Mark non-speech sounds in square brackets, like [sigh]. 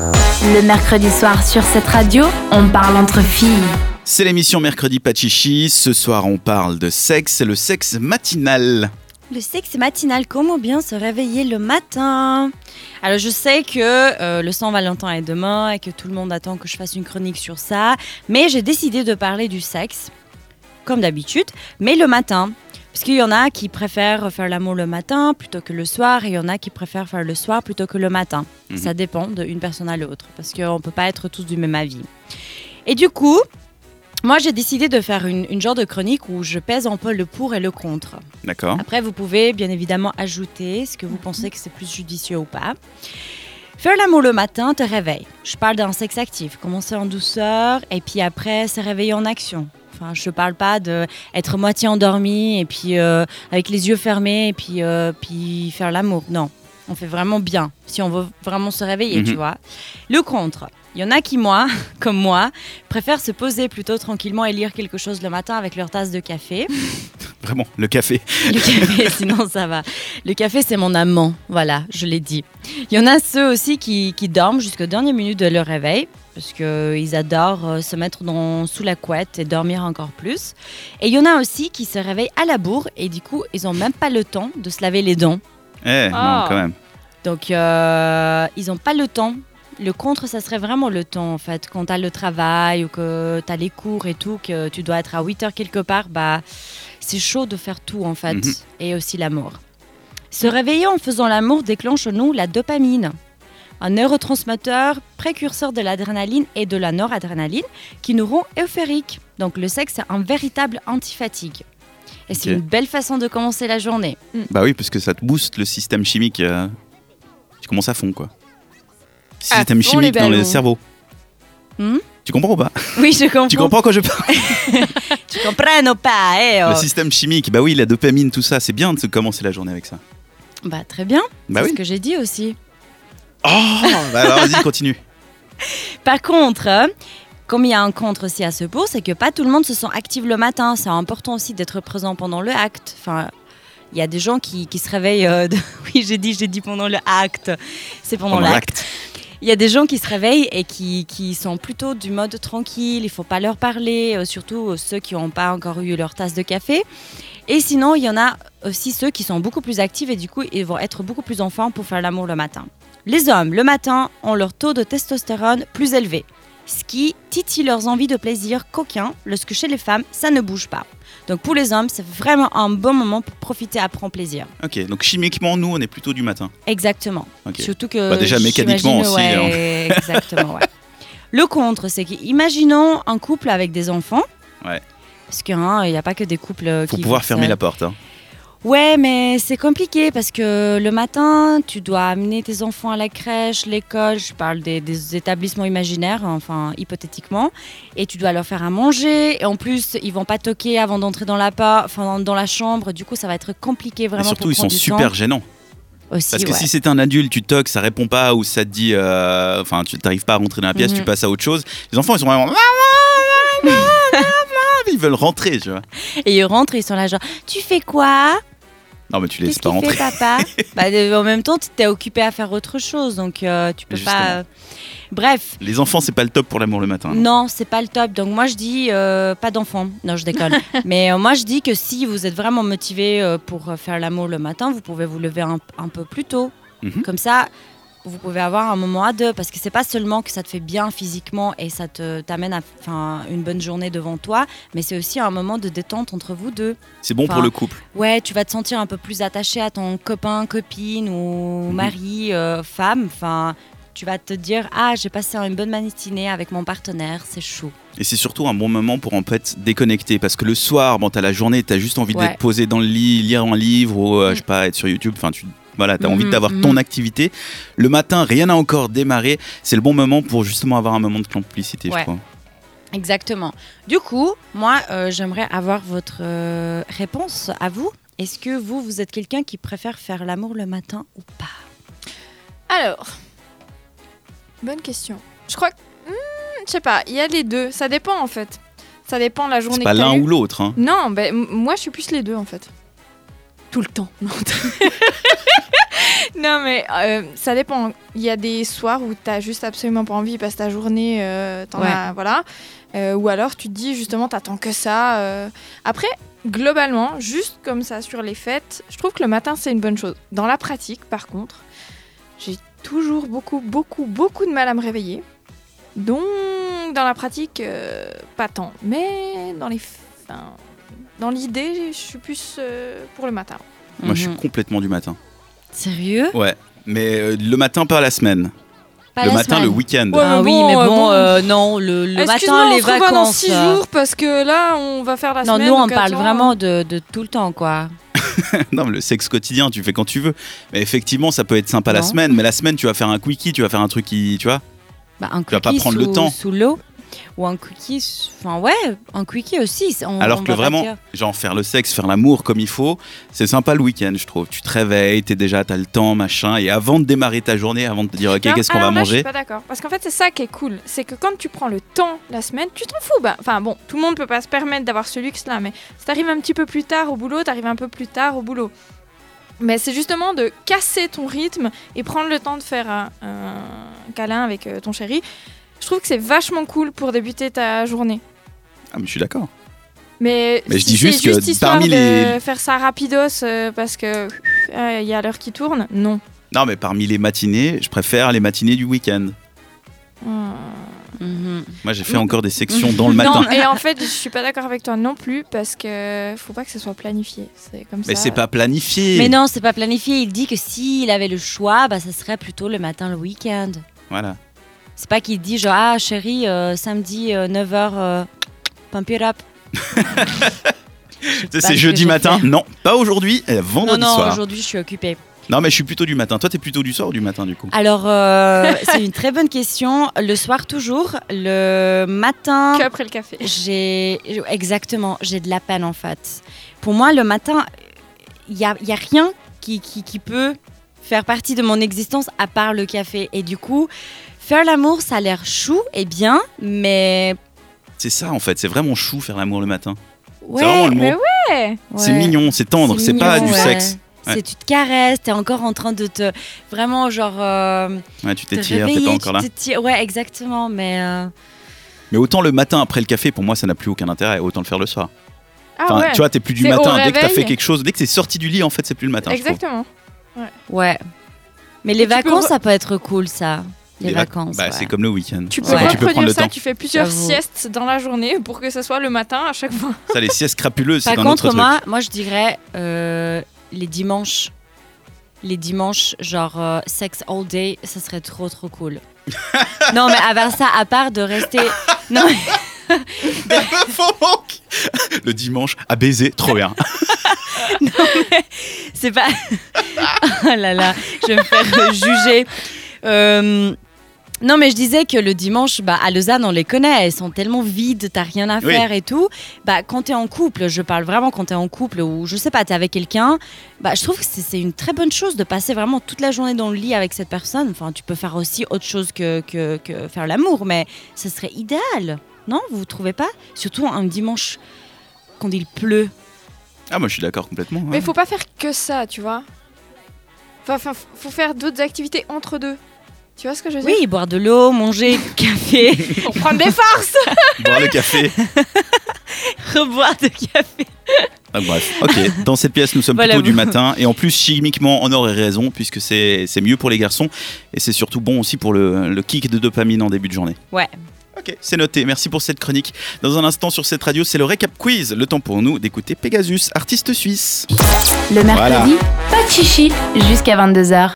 Le mercredi soir sur cette radio, on parle entre filles. C'est l'émission Mercredi Pachichi. Ce soir, on parle de sexe, le sexe matinal. Le sexe matinal, comment bien se réveiller le matin? Alors je sais que euh, le Saint-Valentin est demain et que tout le monde attend que je fasse une chronique sur ça, mais j'ai décidé de parler du sexe, comme d'habitude, mais le matin. Parce qu'il y en a qui préfèrent faire l'amour le matin plutôt que le soir, et il y en a qui préfèrent faire le soir plutôt que le matin. Mhm. Ça dépend d'une personne à l'autre, parce qu'on ne peut pas être tous du même avis. Et du coup, moi j'ai décidé de faire une, une genre de chronique où je pèse un peu le pour et le contre. D'accord Après, vous pouvez bien évidemment ajouter ce que vous pensez que c'est plus judicieux ou pas. Faire l'amour le matin te réveille. Je parle d'un sexe actif, commencer en douceur et puis après se réveiller en action. Enfin, je parle pas de être moitié endormi et puis euh, avec les yeux fermés et puis, euh, puis faire l'amour. Non, on fait vraiment bien si on veut vraiment se réveiller, Mhm. tu vois. Le contre, il y en a qui, moi, [laughs] comme moi, préfèrent se poser plutôt tranquillement et lire quelque chose le matin avec leur tasse de café. [laughs] Vraiment, le café. [laughs] Le café, sinon ça va. Le café, c'est mon amant. Voilà, je l'ai dit. Il y en a ceux aussi qui, qui dorment jusqu'aux dernières minutes de leur réveil. Parce qu'ils adorent euh, se mettre dans, sous la couette et dormir encore plus. Et il y en a aussi qui se réveillent à la bourre et du coup, ils n'ont même pas le temps de se laver les dents. Eh, Ah. non, quand même. Donc, euh, ils n'ont pas le temps. Le contre, ça serait vraiment le temps, en fait. Quand tu as le travail ou que tu as les cours et tout, que tu dois être à 8 heures quelque part, bah, c'est chaud de faire tout, en fait. Mhm. Et aussi l'amour. Se réveiller en faisant l'amour déclenche en nous la dopamine, un neurotransmetteur précurseur de l'adrénaline et de la noradrénaline qui nous rend euphoriques. Donc, le sexe, c'est un véritable antifatigue. Et c'est une belle façon de commencer la journée. Bah oui, parce que ça te booste le système chimique. euh, Tu commences à fond, quoi. Système fond, les chimique dans le cerveau. Hmm Tu comprends ou pas? Oui, je comprends. Tu comprends quand je parle? [laughs] Tu comprends ou pas eh, oh. Le système chimique, bah oui, la dopamine, tout ça, c'est bien de se commencer la journée avec ça. Bah très bien, Bah c'est oui. ce que j'ai dit aussi. Oh Bah alors vas-y, continue. [laughs] Par contre, comme il y a un contre aussi à ce pour, c'est que pas tout le monde se sent actif le matin. C'est important aussi d'être présent pendant le acte. Enfin, il y a des gens qui, qui se réveillent. euh, de- [laughs] Oui, j'ai dit, j'ai dit pendant le acte. C'est pendant, Pendant l'acte. Il y a des gens qui se réveillent et qui, qui sont plutôt du mode tranquille, il faut pas leur parler, euh, surtout euh, ceux qui n'ont pas encore eu leur tasse de café. Et sinon, il y en a aussi ceux qui sont beaucoup plus actifs et du coup, ils vont être beaucoup plus en forme pour faire l'amour le matin. Les hommes, le matin, ont leur taux de testostérone plus élevé, ce qui titille leurs envies de plaisir coquin, lorsque chez les femmes, ça ne bouge pas. Donc pour les hommes, c'est vraiment un bon moment pour profiter à prendre plaisir. Ok, donc chimiquement, nous, on est plutôt du matin. Exactement. Surtout que. Bah, déjà, mécaniquement aussi, ouais, [laughs] exactement, ouais. Le contre, c'est qu'imaginons un couple avec des enfants. Ouais. Parce qu'il n'y a pas que des couples Faut qui. pouvoir vivent fermer la porte. hein. Ouais, mais c'est compliqué parce que le matin, tu dois amener tes enfants à la crèche, l'école. Je parle des, des établissements imaginaires, enfin hypothétiquement, et tu dois leur faire à manger. Et en plus, ils vont pas toquer avant d'entrer dans la enfin dans la chambre. Du coup, ça va être compliqué Et vraiment. surtout, pour ils sont super temps. gênants. Aussi, Parce que ouais. si c'est un adulte, tu toques, ça répond pas, ou ça te dit. euh, Enfin, tu n'arrives pas à rentrer dans la pièce, Mhm. tu passes à autre chose. Les enfants, ils sont vraiment. [laughs] Ils veulent rentrer, tu vois. Et ils rentrent, ils sont là genre, tu fais quoi? Non, mais tu laisses pas rentrer. fait papa [laughs] bah, de- En même temps, tu t'es occupé à faire autre chose, donc euh, tu peux Justement. pas. euh, Bref, Les enfants, c'est pas le top pour l'amour le matin. non, c'est pas le top. Donc moi je dis euh, pas d'enfants. Non, je déconne. [laughs] Mais euh, moi je dis que si vous êtes vraiment motivé euh, pour euh, faire l'amour le matin, vous pouvez vous lever un, un peu plus tôt. Mhm. Comme ça, vous pouvez avoir un moment à deux parce que c'est pas seulement que ça te fait bien physiquement et ça te t'amène à une bonne journée devant toi, mais c'est aussi un moment de détente entre vous deux. C'est bon pour le couple. Ouais, tu vas te sentir un peu plus attaché à ton copain, copine ou Mhm. mari, euh, femme. Enfin, tu vas te dire ah j'ai passé une bonne matinée avec mon partenaire, c'est chou. Et c'est surtout un bon moment pour en fait déconnecter. Parce que le soir, bon, t'as la journée, t'as juste envie Ouais. d'être posé dans le lit, lire un livre ou, euh, Mm. je sais pas, être sur YouTube. Enfin, tu. Voilà, t'as Mhm, envie d'avoir mhm. ton activité. Le matin, rien n'a encore démarré. C'est le bon moment pour justement avoir un moment de complicité, Ouais. je crois. Exactement. Du coup, moi euh, j'aimerais avoir votre euh, réponse à vous. Est-ce que vous vous êtes quelqu'un qui préfère faire l'amour le matin ou pas? Alors, bonne question. Je crois que. hmm, je sais pas, il y a les deux. Ça dépend en fait. Ça dépend de la journée C'est pas l'un ou l'autre. hein. Non, ben, moi je suis plus les deux en fait. Tout le temps. Non, [laughs] Non, mais euh, ça dépend. Il y a des soirs où t'as juste absolument pas envie parce que ta journée, euh, t'en Ouais. as, voilà. Euh, ou alors tu te dis justement, t'attends que ça. Après, globalement, juste comme ça sur les fêtes, je trouve que le matin c'est une bonne chose. Dans la pratique, par contre, j'ai toujours beaucoup, beaucoup, beaucoup de mal à me réveiller. Donc, dans la pratique, pas tant. Mais dans les, enfin, dans l'idée, je suis plus euh, pour le matin. Moi, je suis Mhm. complètement du matin. Sérieux? Ouais. Mais euh, le matin, pas la semaine. Pas le la matin, semaine. le week-end. Ouais, Ah mais oui, bon, mais euh, bon, bon. euh, non, le, le Excuse-moi, matin, les on se revoit dans vacances. 6 euh, jours parce que là, on va faire la Non, semaine. nous, on donc parle attends. vraiment de, de tout le temps, quoi. [laughs] non, mais le sexe quotidien, tu fais quand tu veux. Mais effectivement, ça peut être sympa la Non. semaine. Mais la semaine, tu vas faire un quickie, tu vas faire un truc qui. Tu vois Bah, un Tu vas pas quickie prendre le sous- temps. Sous l'eau. Ou un quickie. Enfin, ouais, un quickie aussi. on- Alors on que vraiment, dire. genre faire le sexe, faire l'amour comme il faut, c'est sympa le week-end, je trouve. Tu te réveilles, t'es déjà, t'as le temps, machin. Et avant de démarrer ta journée, avant de te dire, ok, qu'est-ce qu'on va là, Je manger suis pas d'accord. Parce qu'en fait, c'est ça qui est cool. C'est que quand tu prends le temps la semaine, tu t'en fous. Bah, Enfin bon, tout le monde peut pas se permettre d'avoir ce luxe-là. Mais si t'arrives un petit peu plus tard au boulot, t'arrives un peu plus tard au boulot. Mais c'est justement de casser ton rythme et prendre le temps de faire un, un câlin avec euh, ton chéri. Je trouve que c'est vachement cool pour débuter ta journée. Ah, mais je suis d'accord. Mais, Mais je dis juste c'est que parmi de les- faire ça rapidos euh, parce que euh, il y a l'heure qui tourne, non. Non, mais parmi les matinées, je préfère les matinées du week-end. Hmm. Mhm. Moi, j'ai fait encore des sections dans le [laughs] matin. Non, et en [laughs] fait, je suis pas d'accord avec toi non plus parce que faut pas que ce soit planifié. C'est comme Mais c'est pas planifié. Mais non, c'est pas planifié. Il dit que s'il avait le choix, bah, ça serait plutôt le matin, le week-end. Voilà. C'est pas qu'il dit genre, ah chérie, euh, samedi 9h, pump it up. [laughs] Tu sais, pas C'est ce jeudi matin. fait. Non, pas aujourd'hui, euh, vendredi non, non, soir. aujourd'hui je suis occupée. Non, mais je suis plutôt du matin. Toi, t'es plutôt du soir ou du matin, du coup? Alors, euh, [laughs] c'est une très bonne question. Le soir toujours, le matin. que après le café. J'ai exactement, j'ai de la peine en fait. Pour moi, le matin, il y a, y a rien qui, qui, qui peut faire partie de mon existence à part le café. Et du coup, faire l'amour, ça a l'air chou et bien, mais C'est ça, en fait. C'est vraiment chou faire l'amour le matin. ouais, c'est vraiment le mot. mais ouais. C'est ouais. mignon, c'est tendre, c'est pas du ouais. sexe. C'est tu te caresses, t'es encore en train de te vraiment genre euh, Ouais, tu t'étires, t'es pas tu encore là. Ouais, exactement, mais euh, Mais autant le matin après le café, pour moi, ça n'a plus aucun intérêt. Autant le faire le soir. Ah Enfin, ouais. tu vois, t'es plus du matin. Dès que t'as fait quelque chose, dès que t'es sorti du lit, en fait, c'est plus le matin. Exactement. Ouais. Mais les vacances, ça peut être cool, ça. Les, Les vac- vacances. Bah, ouais. c'est comme le week-end. Tu peux tu prendre le ça, temps. tu fais plusieurs siestes dans la journée pour que ce soit le matin à chaque fois. Ça, les siestes crapuleuses, c'est Par un autre contre, truc. moi, moi, je dirais euh, les dimanches. Les dimanches, genre euh, sex all day, ça serait trop trop cool. [laughs] non, mais à part ça, à part de rester. [laughs] Non, mais- [laughs] le dimanche, à baiser, trop bien. [laughs] c'est pas. [laughs] oh là là, je vais me faire juger. Euh, Non, mais je disais que le dimanche, bah, à Lausanne, on les connaît, elles sont tellement vides, t'as rien à Oui. faire et tout. Bah, quand t'es en couple, je parle vraiment quand t'es en couple ou je sais pas, t'es avec quelqu'un, bah, je trouve que c'est une très bonne chose de passer vraiment toute la journée dans le lit avec cette personne. Enfin, tu peux faire aussi autre chose que, que, que faire l'amour, mais ce serait idéal. Non, vous trouvez pas? Surtout un dimanche quand il pleut. Ah, moi, je suis d'accord complètement. Mais ouais. faut pas faire que ça, tu vois. Enfin, faut faire d'autres activités entre deux. Tu vois ce que je veux dire? Oui, boire de l'eau, manger du café, [laughs] Pour prendre des forces [laughs] Boire le café. [laughs] reboire de café. Ah, bref, ok. Dans cette pièce, nous sommes Voilà, plutôt du vous- matin. Et en plus, chimiquement, on aurait raison, puisque c'est c'est mieux pour les garçons. Et c'est surtout bon aussi pour le, le kick de dopamine en début de journée. Ouais. Ok, c'est noté. Merci pour cette chronique. Dans un instant, sur cette radio, c'est le récap quiz. Le temps pour nous d'écouter Pegasus, artiste suisse. Le mercredi, pas de chichi jusqu'à 22h.